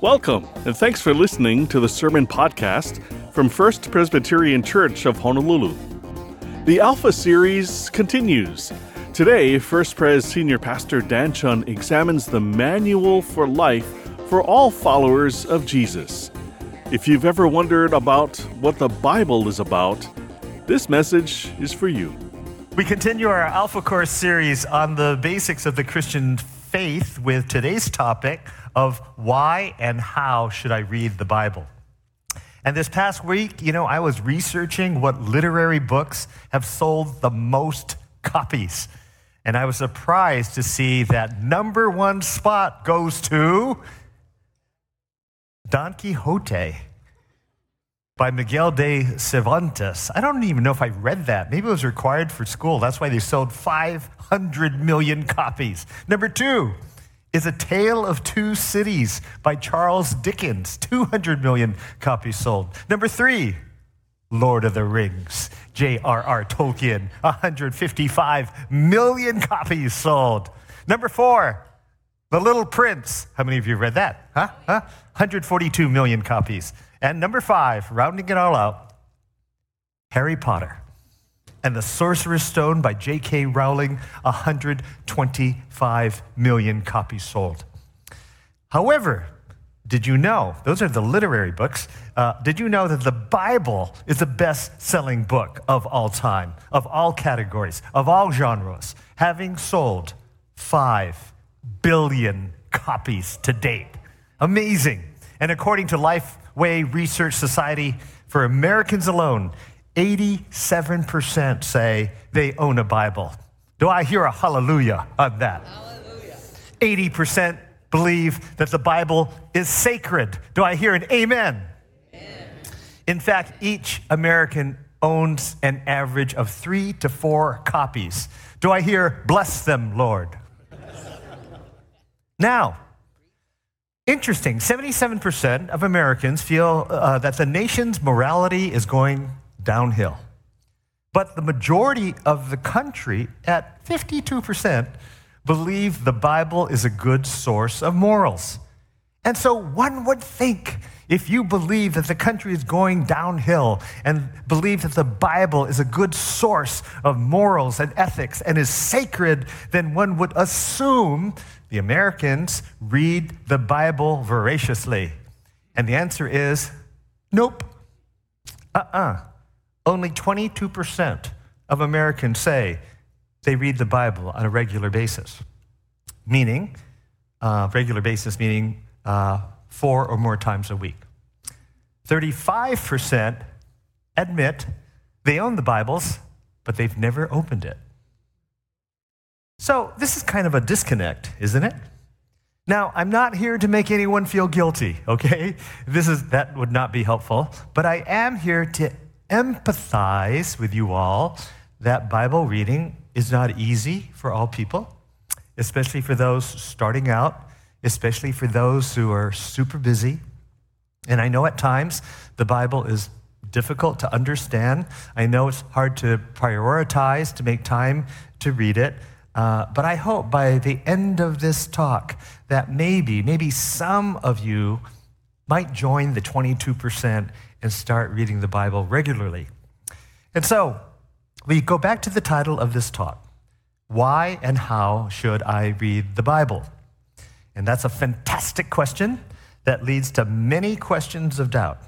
Welcome, and thanks for listening to the Sermon Podcast from First Presbyterian Church of Honolulu. The Alpha series continues. Today, First Pres Senior Pastor Dan Chun examines the manual for life for all followers of Jesus. If you've ever wondered about what the Bible is about, this message is for you. We continue our Alpha Course series on the basics of the Christian faith with today's topic of why and how should I read the Bible. And this past week, you know, I was researching what literary books have sold the most copies. And I was surprised to see that number one spot goes to Don Quixote by Miguel de Cervantes. I don't even know if I read that. Maybe it was required for school. That's why they sold 500 million copies. Number two is A Tale of Two Cities by Charles Dickens. 200 million copies sold. Number three, Lord of the Rings, J.R.R. Tolkien. 155 million copies sold. Number four, The Little Prince. How many of you read that? Huh? Huh? 142 million copies. And number five, rounding it all out, Harry Potter and the Sorcerer's Stone by J.K. Rowling, 125 million copies sold. However, did you know, those are the literary books, uh, did you know that the Bible is the best selling book of all time, of all categories, of all genres, having sold 5 billion copies to date? Amazing. And according to Lifeway Research Society, for Americans alone, 87% say they own a Bible. Do I hear a hallelujah on that? Hallelujah. 80% believe that the Bible is sacred. Do I hear an amen? amen? In fact, each American owns an average of three to four copies. Do I hear, bless them, Lord? Now, interesting 77% of Americans feel uh, that the nation's morality is going downhill. But the majority of the country, at 52%, believe the Bible is a good source of morals. And so one would think if you believe that the country is going downhill and believe that the Bible is a good source of morals and ethics and is sacred, then one would assume the Americans read the Bible voraciously. And the answer is nope. Uh uh-uh. uh only 22% of Americans say they read the Bible on a regular basis, meaning, uh, regular basis meaning uh, four or more times a week. 35% admit they own the Bibles, but they've never opened it. So this is kind of a disconnect, isn't it? Now, I'm not here to make anyone feel guilty, okay? This is that would not be helpful, but I am here to empathize with you all that Bible reading is not easy for all people, especially for those starting out, especially for those who are super busy. And I know at times the Bible is difficult to understand. I know it's hard to prioritize, to make time to read it. Uh, but I hope by the end of this talk that maybe, maybe some of you might join the 22% and start reading the Bible regularly. And so, we go back to the title of this talk Why and How Should I Read the Bible? And that's a fantastic question that leads to many questions of doubt.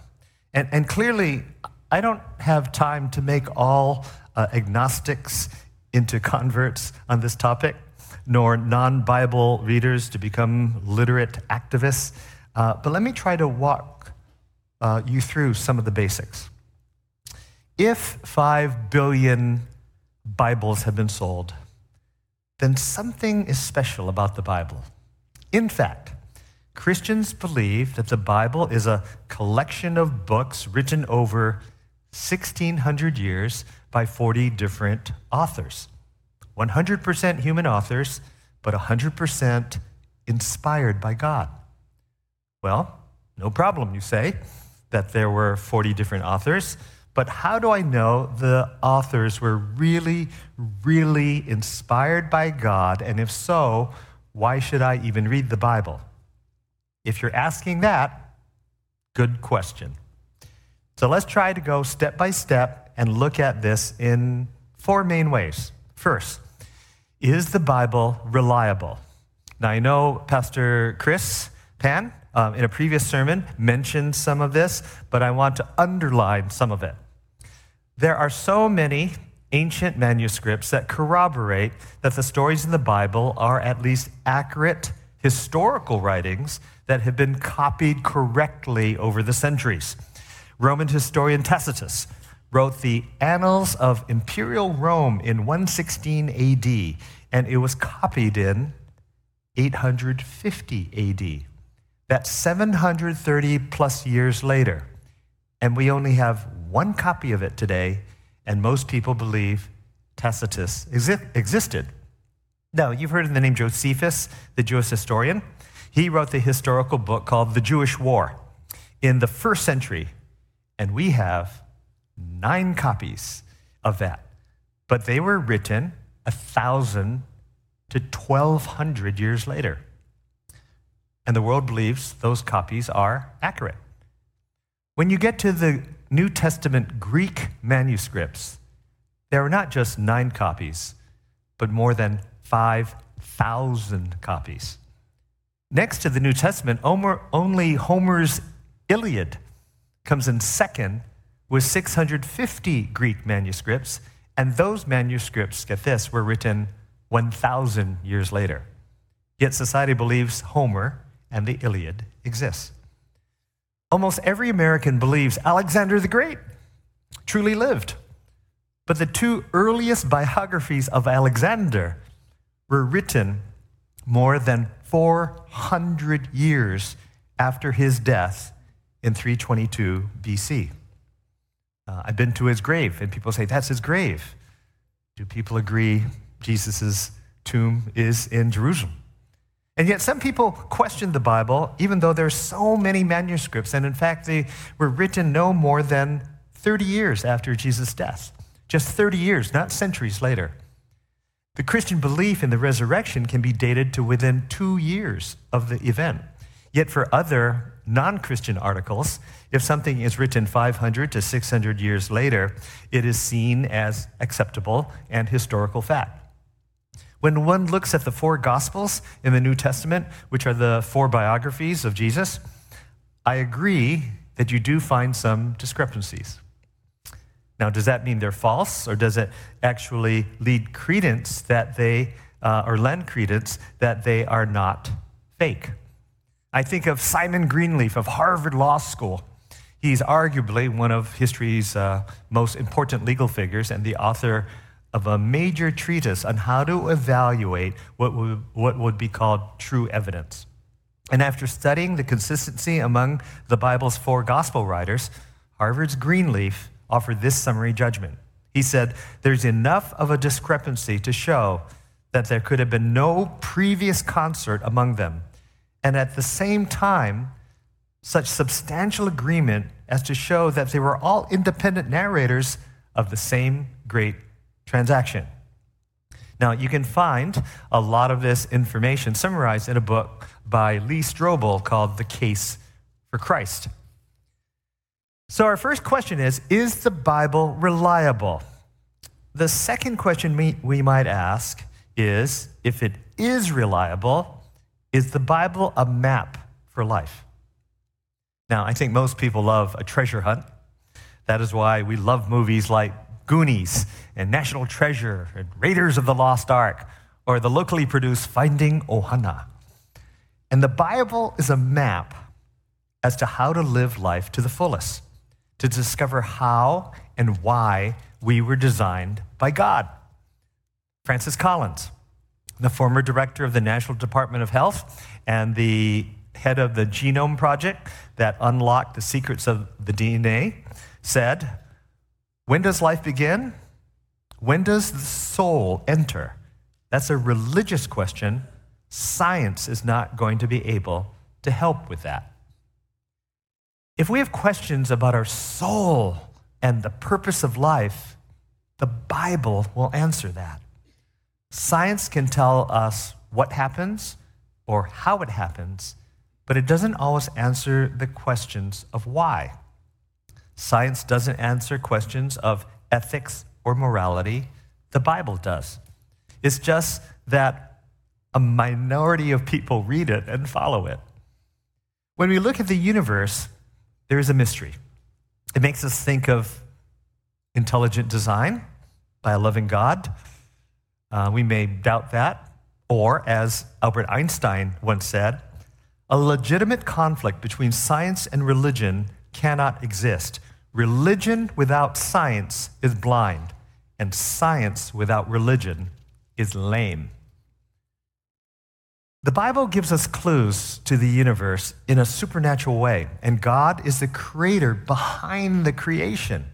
And, and clearly, I don't have time to make all uh, agnostics into converts on this topic, nor non Bible readers to become literate activists. Uh, but let me try to walk uh, you through some of the basics. If 5 billion Bibles have been sold, then something is special about the Bible. In fact, Christians believe that the Bible is a collection of books written over 1,600 years by 40 different authors. 100% human authors, but 100% inspired by God. Well, no problem, you say that there were 40 different authors, but how do I know the authors were really, really inspired by God? And if so, why should I even read the Bible? If you're asking that, good question. So let's try to go step by step and look at this in four main ways. First, is the Bible reliable? Now, I know Pastor Chris Pan um, in a previous sermon mentioned some of this, but I want to underline some of it. There are so many ancient manuscripts that corroborate that the stories in the Bible are at least accurate historical writings that have been copied correctly over the centuries. Roman historian Tacitus wrote the Annals of Imperial Rome in 116 AD, and it was copied in 850 AD. That's 730 plus years later. And we only have one copy of it today, and most people believe Tacitus exi- existed. Now, you've heard of the name Josephus, the Jewish historian. He wrote the historical book called The Jewish War in the first century, and we have nine copies of that. But they were written a thousand to 1200 years later. And the world believes those copies are accurate. When you get to the New Testament Greek manuscripts, there are not just nine copies, but more than 5,000 copies. Next to the New Testament, only Homer's Iliad comes in second with 650 Greek manuscripts, and those manuscripts, get this, were written 1,000 years later. Yet society believes Homer and the Iliad exist. Almost every American believes Alexander the Great truly lived. But the two earliest biographies of Alexander were written more than 400 years after his death in 322 BC. Uh, I've been to his grave, and people say, That's his grave. Do people agree Jesus' tomb is in Jerusalem? And yet, some people question the Bible, even though there are so many manuscripts. And in fact, they were written no more than 30 years after Jesus' death. Just 30 years, not centuries later. The Christian belief in the resurrection can be dated to within two years of the event. Yet, for other non Christian articles, if something is written 500 to 600 years later, it is seen as acceptable and historical fact. When one looks at the four Gospels in the New Testament, which are the four biographies of Jesus, I agree that you do find some discrepancies. Now, does that mean they're false, or does it actually lead credence that they, uh, or lend credence that they are not fake? I think of Simon Greenleaf of Harvard Law School. He's arguably one of history's uh, most important legal figures and the author of a major treatise on how to evaluate what would, what would be called true evidence. And after studying the consistency among the Bible's four gospel writers, Harvard's Greenleaf offered this summary judgment. He said, There's enough of a discrepancy to show that there could have been no previous concert among them, and at the same time, such substantial agreement as to show that they were all independent narrators of the same great transaction. Now, you can find a lot of this information summarized in a book by Lee Strobel called The Case for Christ. So, our first question is Is the Bible reliable? The second question we, might ask is If it is reliable, is the Bible a map for life? Now, I think most people love a treasure hunt. That is why we love movies like Goonies and National Treasure and Raiders of the Lost Ark or the locally produced Finding Ohana. And the Bible is a map as to how to live life to the fullest, to discover how and why we were designed by God. Francis Collins, the former director of the National Department of Health and the head of the Genome Project that unlocked the secrets of the DNA, said, when does life begin? When does the soul enter? That's a religious question. Science is not going to be able to help with that. If we have questions about our soul and the purpose of life, the Bible will answer that. Science can tell us what happens or how it happens, but it doesn't always answer the questions of why. Science doesn't answer questions of ethics or morality, the Bible does. It's just that a minority of people read it and follow it. When we look at the universe, there is a mystery. It makes us think of intelligent design by a loving God. Uh, we may doubt that. Or, as Albert Einstein once said, a legitimate conflict between science and religion cannot exist. Religion without science is blind, and science without religion is lame. The Bible gives us clues to the universe in a supernatural way, and God is the creator behind the creation.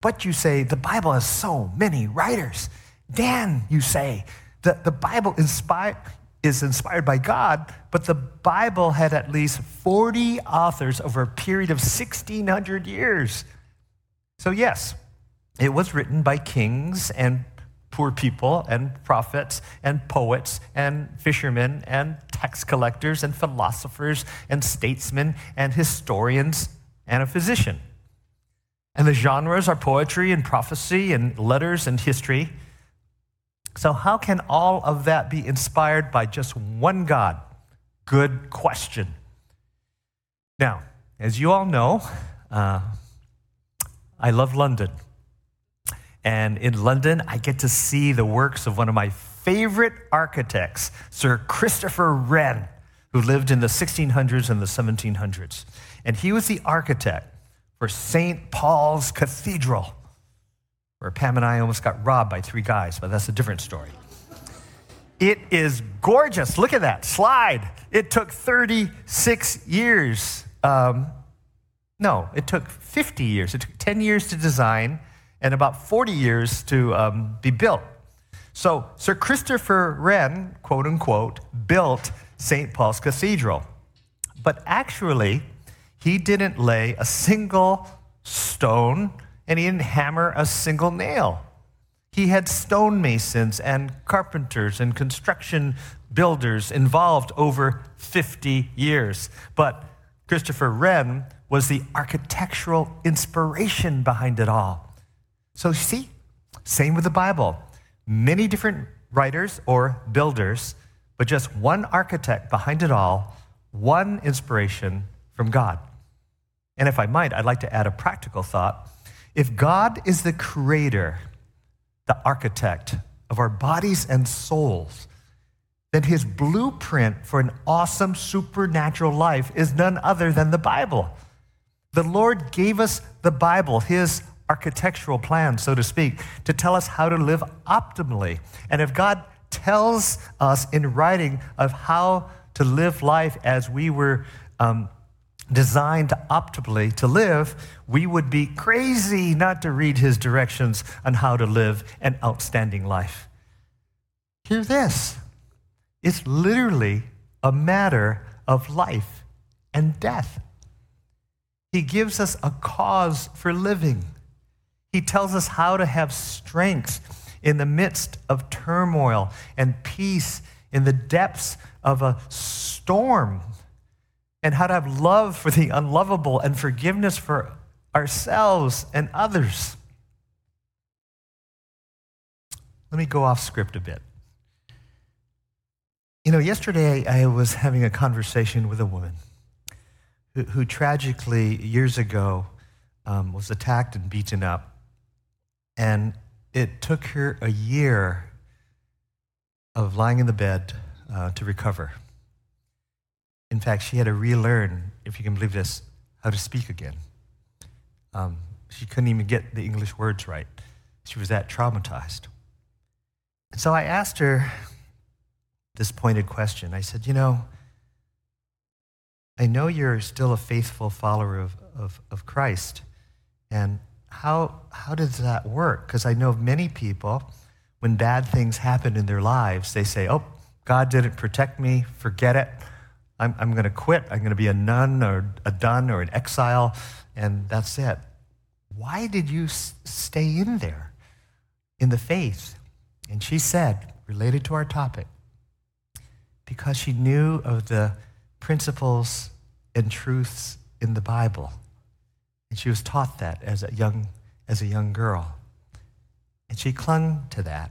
But you say, the Bible has so many writers. Dan, you say, the, the Bible inspired, is inspired by God, but the Bible had at least 40 authors over a period of 1,600 years. So, yes, it was written by kings and poor people and prophets and poets and fishermen and tax collectors and philosophers and statesmen and historians and a physician. And the genres are poetry and prophecy and letters and history. So, how can all of that be inspired by just one God? Good question. Now, as you all know, uh, I love London. And in London, I get to see the works of one of my favorite architects, Sir Christopher Wren, who lived in the 1600s and the 1700s. And he was the architect for St. Paul's Cathedral where Pam and I almost got robbed by three guys, but that's a different story. It is gorgeous. Look at that slide. It took 36 years. Um, no, it took 50 years. It took 10 years to design and about 40 years to um, be built. So, Sir Christopher Wren, quote unquote, built St. Paul's Cathedral. But actually, he didn't lay a single stone and he didn't hammer a single nail. He had stonemasons and carpenters and construction builders involved over 50 years. But Christopher Wren was the architectural inspiration behind it all. So, see, same with the Bible. Many different writers or builders, but just one architect behind it all, one inspiration from God. And if I might, I'd like to add a practical thought if God is the creator, the architect of our bodies and souls, then his blueprint for an awesome supernatural life is none other than the Bible. The Lord gave us the Bible, his architectural plan, so to speak, to tell us how to live optimally. And if God tells us in writing of how to live life as we were um, designed optimally to live, we would be crazy not to read his directions on how to live an outstanding life. Hear this it's literally a matter of life and death. He gives us a cause for living. He tells us how to have strength in the midst of turmoil and peace in the depths of a storm and how to have love for the unlovable and forgiveness for ourselves and others. Let me go off script a bit. You know, yesterday I was having a conversation with a woman who, who tragically, years ago, um, was attacked and beaten up. And it took her a year of lying in the bed uh, to recover. In fact, she had to relearn, if you can believe this, how to speak again. Um, she couldn't even get the English words right. She was that traumatized. And so I asked her this pointed question. I said, You know, I know you're still a faithful follower of, of, of Christ. And how, how does that work? Because I know many people, when bad things happen in their lives, they say, Oh, God didn't protect me, forget it. I'm, I'm going to quit. I'm going to be a nun or a dun or an exile, and that's it. Why did you s- stay in there in the faith? And she said, related to our topic, because she knew of the principles and truths in the Bible. And she was taught that as a young, as a young girl. And she clung to that.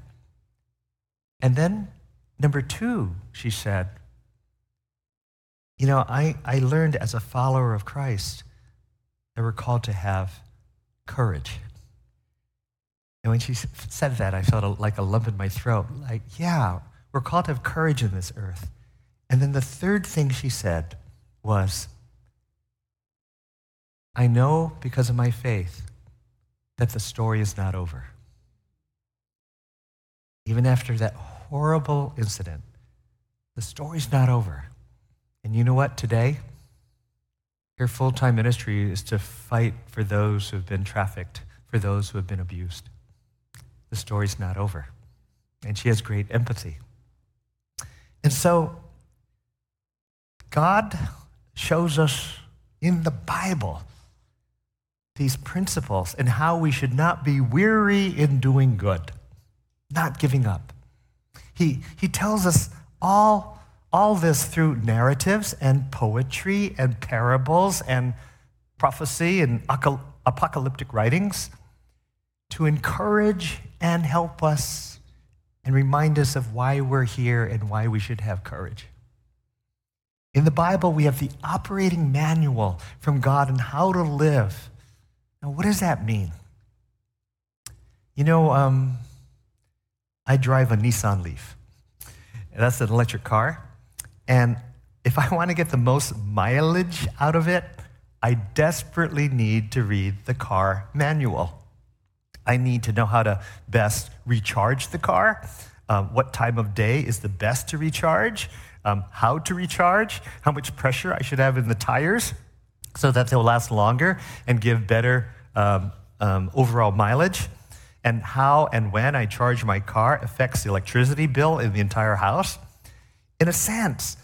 And then, number two, she said, You know, I, I learned as a follower of Christ that we're called to have courage. And when she said that, I felt a, like a lump in my throat. Like, yeah, we're called to have courage in this earth. And then the third thing she said was, I know because of my faith that the story is not over. Even after that horrible incident, the story's not over. And you know what? Today, your full time ministry is to fight for those who have been trafficked, for those who have been abused. The story's not over. And she has great empathy. And so, God shows us in the Bible these principles and how we should not be weary in doing good, not giving up. He, he tells us all, all this through narratives and poetry and parables and prophecy and apocalyptic writings to encourage and help us and remind us of why we're here and why we should have courage. In the Bible, we have the operating manual from God on how to live. Now, what does that mean? You know, um, I drive a Nissan Leaf. That's an electric car. And if I want to get the most mileage out of it, I desperately need to read the car manual. I need to know how to best recharge the car, uh, what time of day is the best to recharge, um, how to recharge, how much pressure I should have in the tires so that they'll last longer and give better um, um, overall mileage. And how and when I charge my car affects the electricity bill in the entire house. In a sense,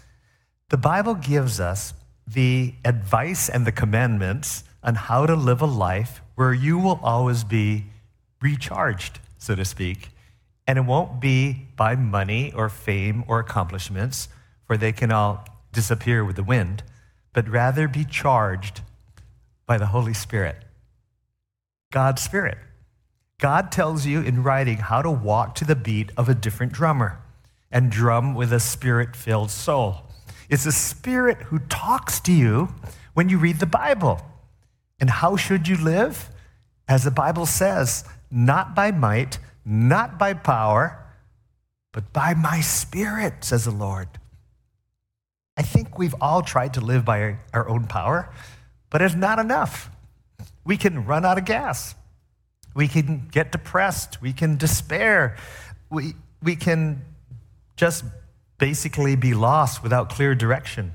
the Bible gives us the advice and the commandments on how to live a life where you will always be recharged, so to speak. And it won't be by money or fame or accomplishments, for they can all disappear with the wind, but rather be charged by the Holy Spirit, God's Spirit. God tells you in writing how to walk to the beat of a different drummer and drum with a spirit filled soul. It's the Spirit who talks to you when you read the Bible. And how should you live? As the Bible says, not by might, not by power, but by my spirit, says the Lord. I think we've all tried to live by our own power, but it's not enough. We can run out of gas. We can get depressed. We can despair. We, we can just basically be lost without clear direction.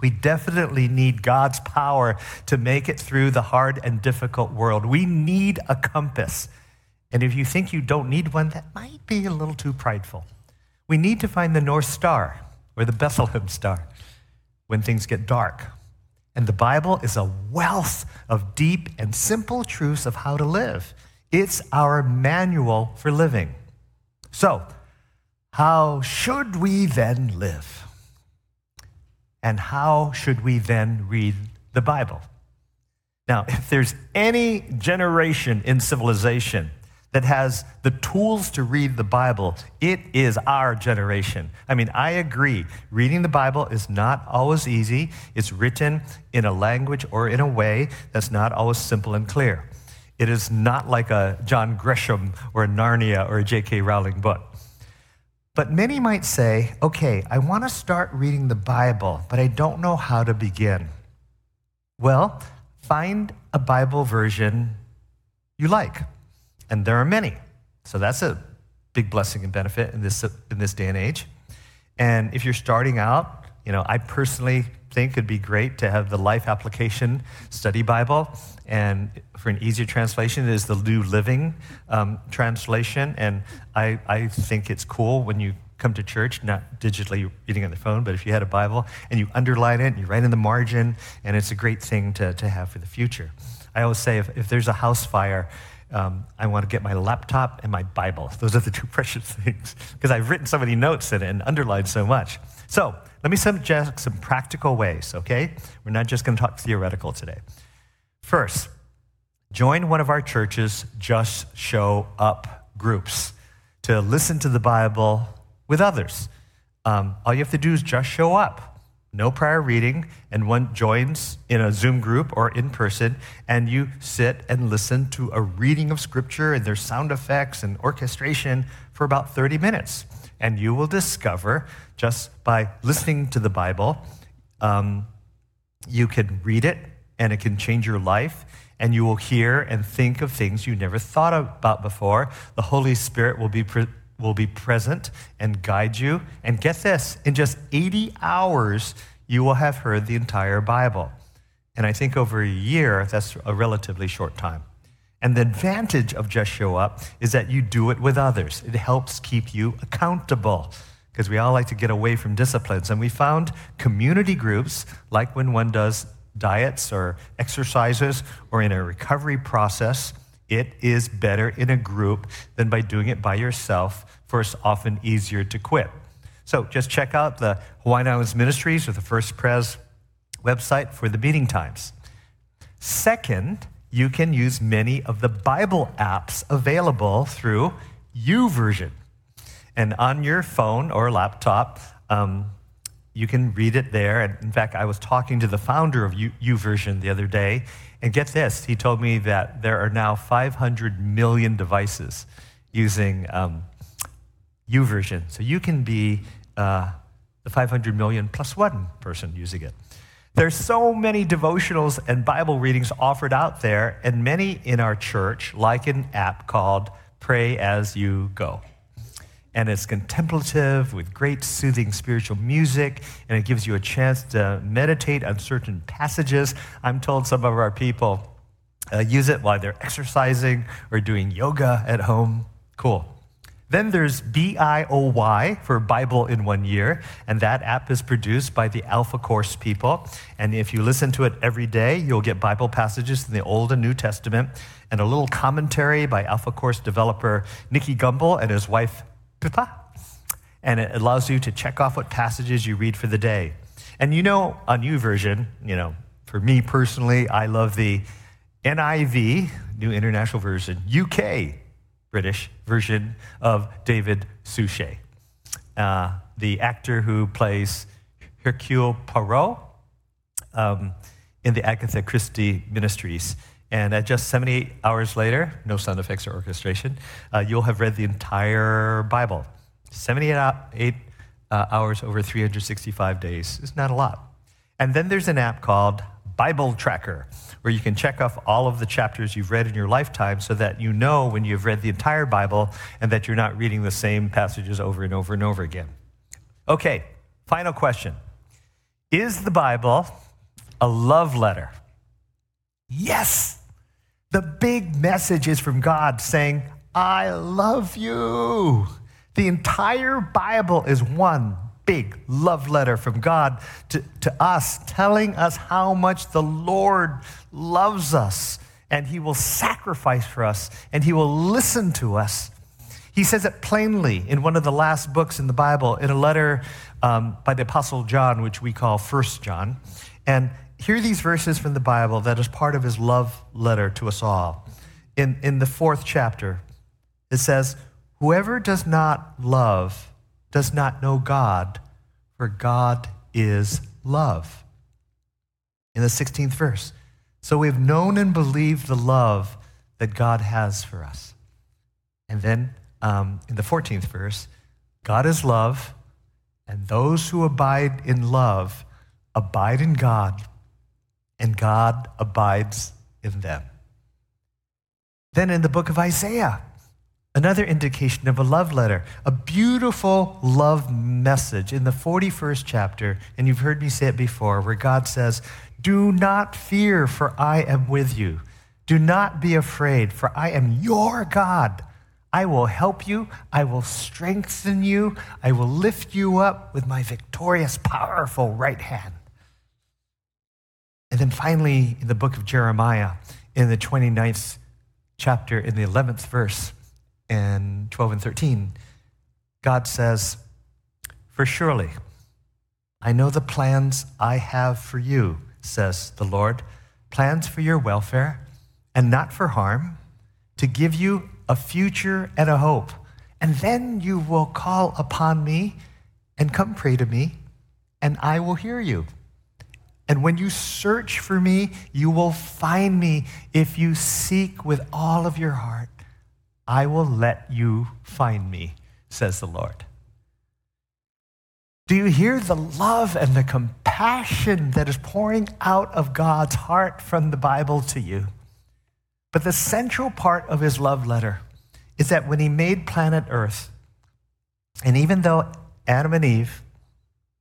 We definitely need God's power to make it through the hard and difficult world. We need a compass. And if you think you don't need one, that might be a little too prideful. We need to find the North Star or the Bethlehem Star when things get dark. And the Bible is a wealth of deep and simple truths of how to live. It's our manual for living. So, how should we then live? And how should we then read the Bible? Now, if there's any generation in civilization that has the tools to read the Bible, it is our generation. I mean, I agree. Reading the Bible is not always easy. It's written in a language or in a way that's not always simple and clear. It is not like a John Grisham or a Narnia or a J.K. Rowling book. But many might say, okay, I want to start reading the Bible, but I don't know how to begin. Well, find a Bible version you like. And there are many. So that's a big blessing and benefit in this, in this day and age. And if you're starting out, you know, I personally think it'd be great to have the Life Application Study Bible. And for an easier translation, it is the New Living um, translation. And I, I think it's cool when you come to church, not digitally reading on the phone, but if you had a Bible and you underline it, and you write in the margin, and it's a great thing to, to have for the future. I always say if, if there's a house fire, um, I want to get my laptop and my Bible. Those are the two precious things because I've written so many notes in it and underlined so much. So let me suggest some practical ways, okay? We're not just going to talk theoretical today. First, join one of our churches, Just Show Up groups to listen to the Bible with others. Um, all you have to do is just show up. No prior reading, and one joins in a Zoom group or in person, and you sit and listen to a reading of Scripture and there's sound effects and orchestration for about 30 minutes. And you will discover just by listening to the Bible, um, you can read it and it can change your life and you will hear and think of things you never thought about before. The Holy Spirit will be, pre- will be present and guide you. And get this in just 80 hours, you will have heard the entire Bible. And I think over a year, that's a relatively short time. And the advantage of Just Show Up is that you do it with others. It helps keep you accountable because we all like to get away from disciplines. And we found community groups, like when one does diets or exercises or in a recovery process, it is better in a group than by doing it by yourself, for it's often easier to quit. So just check out the Hawaiian Islands Ministries or the First Pres website for the meeting times. Second, you can use many of the Bible apps available through YouVersion. And on your phone or laptop, um, you can read it there. And in fact, I was talking to the founder of YouVersion the other day, and get this, he told me that there are now 500 million devices using um, YouVersion. So you can be uh, the 500 million plus one person using it. There's so many devotionals and Bible readings offered out there, and many in our church like an app called Pray As You Go and it's contemplative with great soothing spiritual music, and it gives you a chance to meditate on certain passages. I'm told some of our people uh, use it while they're exercising or doing yoga at home. Cool. Then there's BIOY for Bible in One Year, and that app is produced by the Alpha Course people. And if you listen to it every day, you'll get Bible passages in the Old and New Testament and a little commentary by Alpha Course developer Nicky Gumbel and his wife Pippa. and it allows you to check off what passages you read for the day. And you know, on YouVersion, you know, for me personally, I love the NIV, New International Version, UK, British version of David Suchet, uh, the actor who plays Hercule Poirot um, in the Agatha Christie Ministries. And at just 78 hours later, no sound effects or orchestration, uh, you'll have read the entire Bible. 78 uh, hours over 365 days is not a lot. And then there's an app called Bible Tracker, where you can check off all of the chapters you've read in your lifetime so that you know when you've read the entire Bible and that you're not reading the same passages over and over and over again. Okay, final question Is the Bible a love letter? Yes. The big message is from God saying, I love you. The entire Bible is one big love letter from God to, to us, telling us how much the Lord loves us and He will sacrifice for us and He will listen to us. He says it plainly in one of the last books in the Bible, in a letter um, by the Apostle John, which we call First John. And hear these verses from the Bible that is part of his love letter to us all. In, in the fourth chapter, it says, Whoever does not love does not know God, for God is love. In the 16th verse, so we've known and believed the love that God has for us. And then um, in the 14th verse, God is love, and those who abide in love abide in God and God abides in them. Then in the book of Isaiah, another indication of a love letter, a beautiful love message in the 41st chapter, and you've heard me say it before, where God says, Do not fear, for I am with you. Do not be afraid, for I am your God. I will help you. I will strengthen you. I will lift you up with my victorious, powerful right hand. And then finally, in the book of Jeremiah, in the 29th chapter, in the 11th verse, and 12 and 13, God says, For surely I know the plans I have for you, says the Lord plans for your welfare and not for harm, to give you a future and a hope. And then you will call upon me and come pray to me, and I will hear you. And when you search for me, you will find me if you seek with all of your heart. I will let you find me, says the Lord. Do you hear the love and the compassion that is pouring out of God's heart from the Bible to you? But the central part of his love letter is that when he made planet Earth, and even though Adam and Eve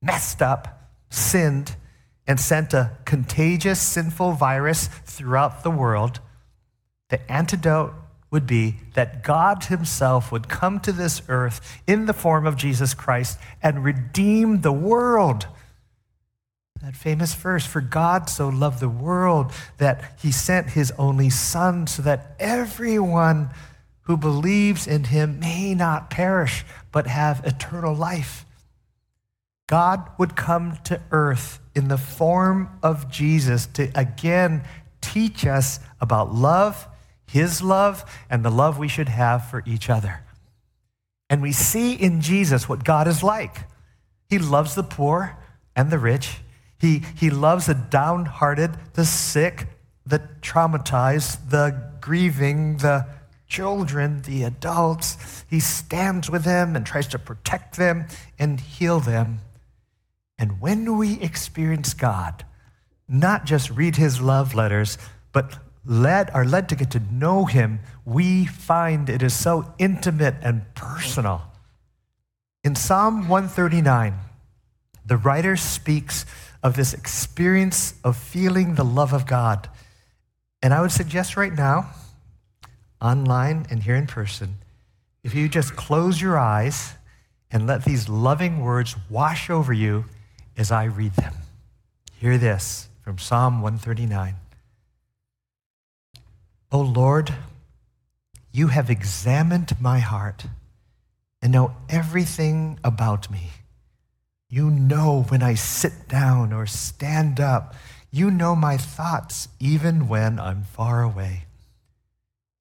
messed up, sinned, and sent a contagious, sinful virus throughout the world, the antidote would be that God Himself would come to this earth in the form of Jesus Christ and redeem the world. That famous verse, for God so loved the world that He sent His only Son so that everyone who believes in Him may not perish but have eternal life. God would come to earth in the form of Jesus to again teach us about love his love and the love we should have for each other. And we see in Jesus what God is like. He loves the poor and the rich. He, he loves the downhearted, the sick, the traumatized, the grieving, the children, the adults. He stands with them and tries to protect them and heal them. And when we experience God, not just read his love letters, but led are led to get to know him, we find it is so intimate and personal. In Psalm 139, the writer speaks of this experience of feeling the love of God. And I would suggest right now, online and here in person, if you just close your eyes and let these loving words wash over you as I read them. Hear this from Psalm 139. O Lord, you have examined my heart and know everything about me. You know when I sit down or stand up. You know my thoughts even when I'm far away.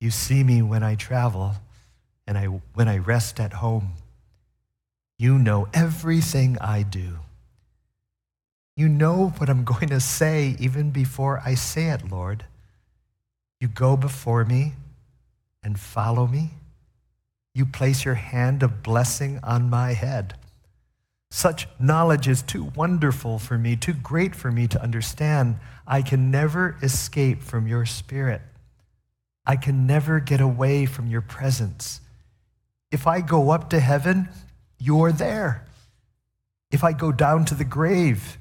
You see me when I travel and I, when I rest at home. You know everything I do. You know what I'm going to say even before I say it, Lord. You go before me and follow me. You place your hand of blessing on my head. Such knowledge is too wonderful for me, too great for me to understand. I can never escape from your spirit. I can never get away from your presence. If I go up to heaven, you are there. If I go down to the grave,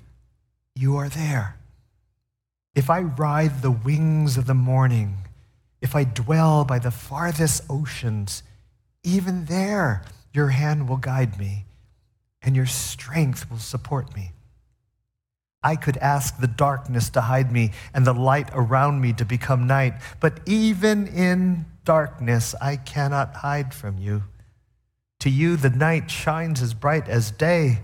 you are there. If I ride the wings of the morning, if I dwell by the farthest oceans, even there your hand will guide me and your strength will support me. I could ask the darkness to hide me and the light around me to become night, but even in darkness I cannot hide from you. To you, the night shines as bright as day.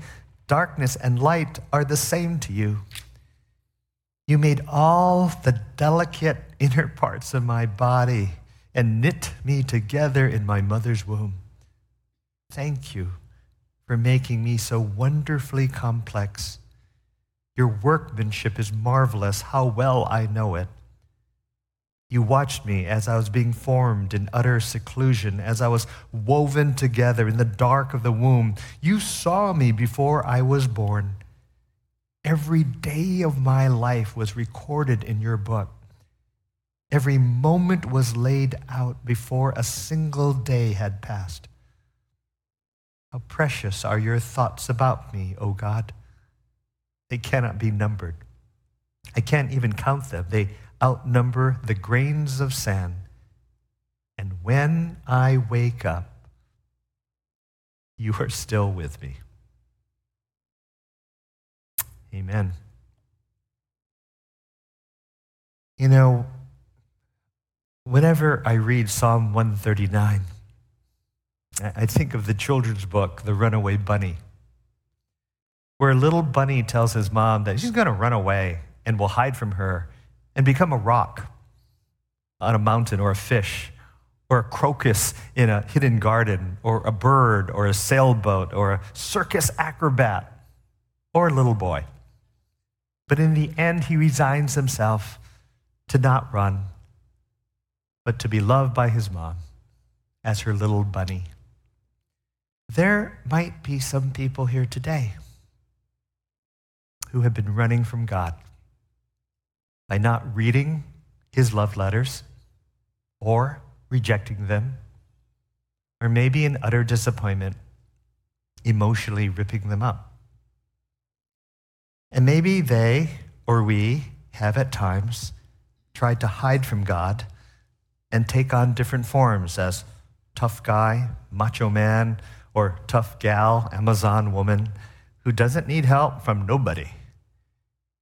Darkness and light are the same to you. You made all the delicate inner parts of my body and knit me together in my mother's womb. Thank you for making me so wonderfully complex. Your workmanship is marvelous. How well I know it. You watched me as I was being formed in utter seclusion, as I was woven together in the dark of the womb. You saw me before I was born. Every day of my life was recorded in your book. Every moment was laid out before a single day had passed. How precious are your thoughts about me, O God. They cannot be numbered. I can't even count them. They outnumber the grains of sand. And when I wake up, you are still with me. Amen. You know, whenever I read Psalm 139, I think of the children's book, The Runaway Bunny, where a little bunny tells his mom that she's going to run away and will hide from her and become a rock on a mountain or a fish or a crocus in a hidden garden or a bird or a sailboat or a circus acrobat or a little boy. But in the end, he resigns himself to not run, but to be loved by his mom as her little bunny. There might be some people here today who have been running from God by not reading his love letters or rejecting them, or maybe in utter disappointment, emotionally ripping them up. And maybe they or we have at times tried to hide from God and take on different forms as tough guy, macho man, or tough gal, Amazon woman who doesn't need help from nobody.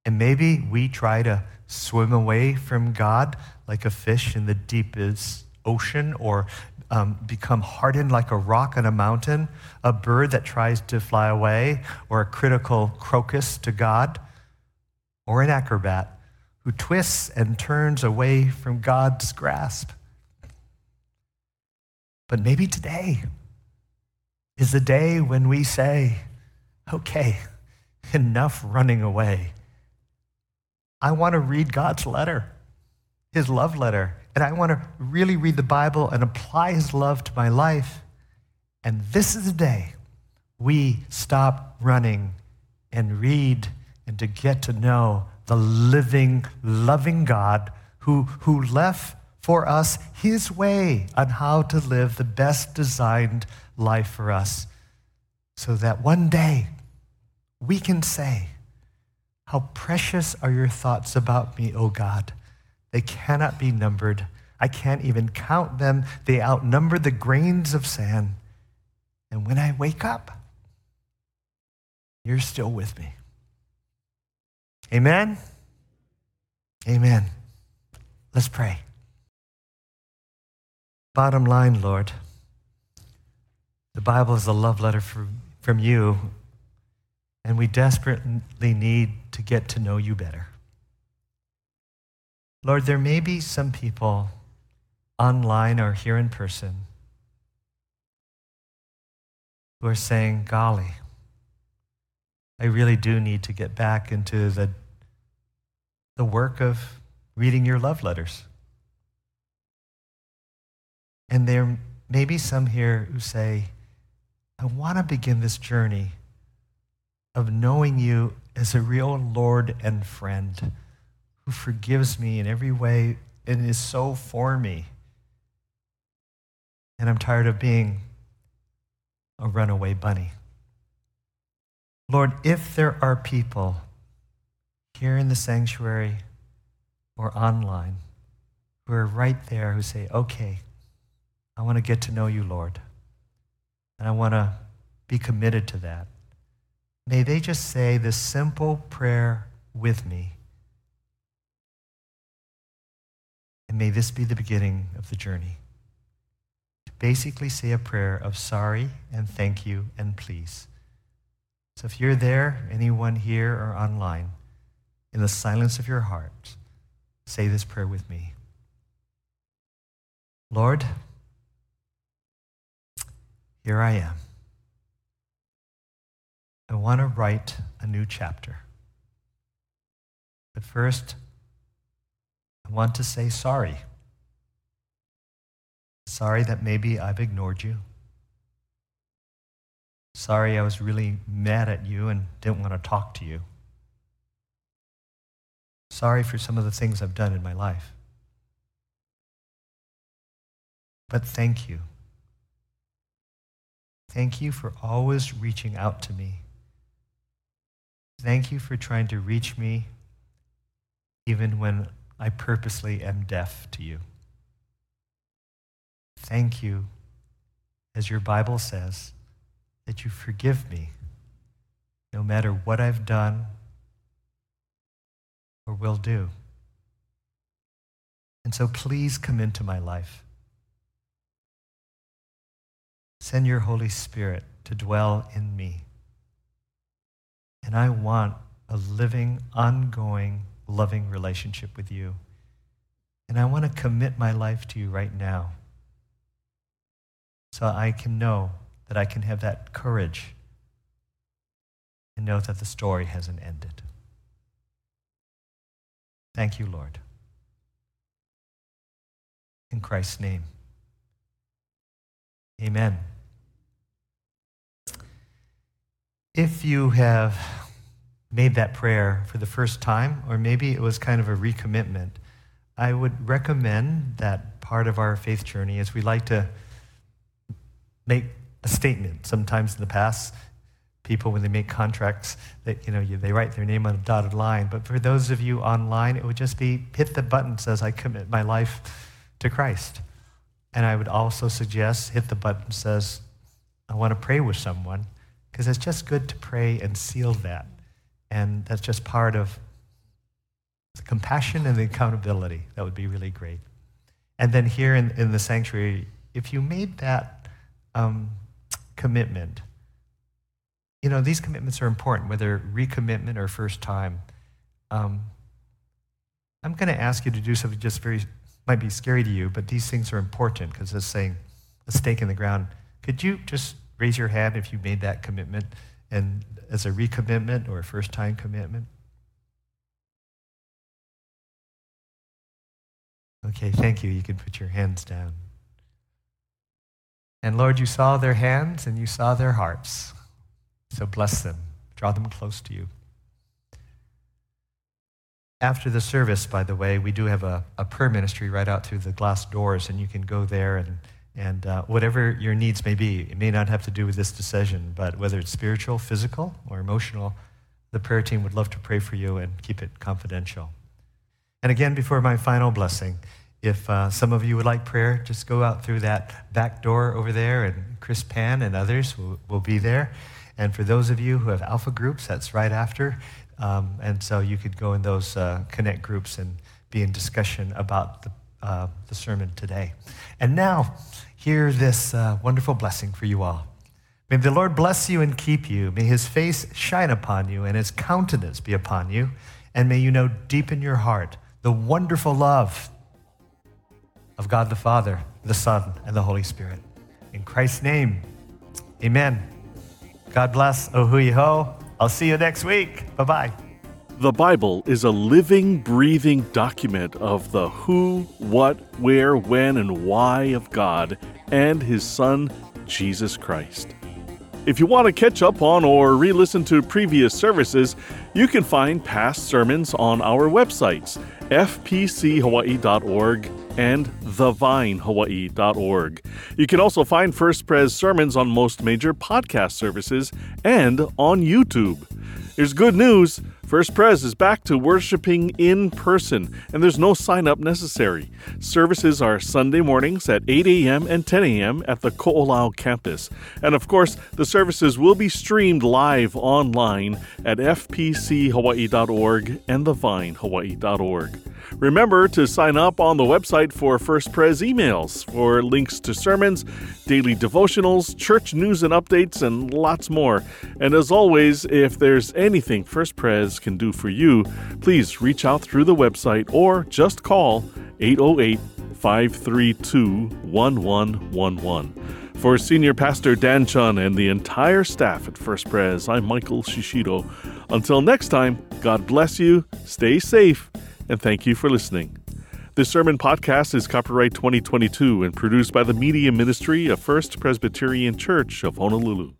And maybe we try to swim away from God like a fish in the deepest ocean or um, become hardened like a rock on a mountain, a bird that tries to fly away, or a critical crocus to God, or an acrobat who twists and turns away from God's grasp. But maybe today is the day when we say, okay, enough running away. I want to read God's letter, his love letter, and I want to really read the Bible and apply his love to my life. And this is the day we stop running and read and to get to know the living, loving God who, who left for us his way on how to live the best designed life for us so that one day we can say, how precious are your thoughts about me, O God? They cannot be numbered. I can't even count them. They outnumber the grains of sand. And when I wake up, you're still with me. Amen? Amen. Let's pray. Bottom line, Lord, the Bible is a love letter from, from you and we desperately need to get to know you better. Lord, there may be some people online or here in person who are saying, Golly, I really do need to get back into the, the work of reading your love letters. And there may be some here who say, I want to begin this journey of knowing you as a real Lord and friend who forgives me in every way and is so for me. And I'm tired of being a runaway bunny. Lord, if there are people here in the sanctuary or online who are right there who say, okay, I want to get to know you, Lord, and I want to be committed to that. May they just say this simple prayer with me. And may this be the beginning of the journey. To basically say a prayer of sorry and thank you and please. So if you're there, anyone here or online, in the silence of your heart, say this prayer with me. Lord, here I am. I want to write a new chapter. But first, I want to say sorry. Sorry that maybe I've ignored you. Sorry I was really mad at you and didn't want to talk to you. Sorry for some of the things I've done in my life. But thank you. Thank you for always reaching out to me Thank you for trying to reach me even when I purposely am deaf to you. Thank you, as your Bible says, that you forgive me no matter what I've done or will do. And so please come into my life. Send your Holy Spirit to dwell in me. And I want a living, ongoing, loving relationship with you. And I want to commit my life to you right now so I can know that I can have that courage and know that the story hasn't ended. Thank you, Lord. In Christ's name. Amen. If you have made that prayer for the first time, or maybe it was kind of a recommitment, I would recommend that part of our faith journey is we like to make a statement. Sometimes in the past, people, when they make contracts, that you know, they write their name on a dotted line. But for those of you online, it would just be hit the button says, I commit my life to Christ. And I would also suggest hit the button says, I want to pray with someone, because it's just good to pray and seal that. And that's just part of the compassion and the accountability. That would be really great. And then here in, in the sanctuary, if you made that um, commitment, you know, these commitments are important, whether recommitment or first time. Um, I'm going to ask you to do something just very, might be scary to you, but these things are important because it's saying a stake in the ground. Could you just raise your hand if you made that commitment and as a recommitment or a first time commitment? Okay, thank you. You can put your hands down. And Lord, you saw their hands and you saw their hearts. So bless them, draw them close to you. After the service, by the way, we do have a, a prayer ministry right out through the glass doors, and you can go there and, and uh, whatever your needs may be. It may not have to do with this decision, but whether it's spiritual, physical, or emotional, the prayer team would love to pray for you and keep it confidential. And again, before my final blessing, if uh, some of you would like prayer, just go out through that back door over there, and Chris Pan and others will, will be there. And for those of you who have alpha groups, that's right after. Um, and so you could go in those uh, connect groups and be in discussion about the, uh, the sermon today. And now, hear this uh, wonderful blessing for you all. May the Lord bless you and keep you. May his face shine upon you and his countenance be upon you. And may you know deep in your heart the wonderful love of God the Father, the Son, and the Holy Spirit. In Christ's name, amen. God bless. Oh, hui. I'll see you next week. Bye bye. The Bible is a living, breathing document of the who, what, where, when, and why of God and His Son, Jesus Christ. If you want to catch up on or re listen to previous services, you can find past sermons on our websites, fpchawaii.org and thevinehawaii.org. You can also find First Pres sermons on most major podcast services and on YouTube. Here's good news. First Pres is back to worshiping in person, and there's no sign up necessary. Services are Sunday mornings at 8 a.m. and 10 a.m. at the Ko'olau campus. And of course, the services will be streamed live online at fpchawaii.org and thevinehawaii.org. Remember to sign up on the website for First Pres emails for links to sermons, daily devotionals, church news and updates, and lots more. And as always, if there's anything First Pres can do for you, please reach out through the website or just call 808 532 1111. For Senior Pastor Dan Chun and the entire staff at First Pres, I'm Michael Shishido. Until next time, God bless you, stay safe, and thank you for listening. This sermon podcast is copyright 2022 and produced by the Media Ministry of First Presbyterian Church of Honolulu.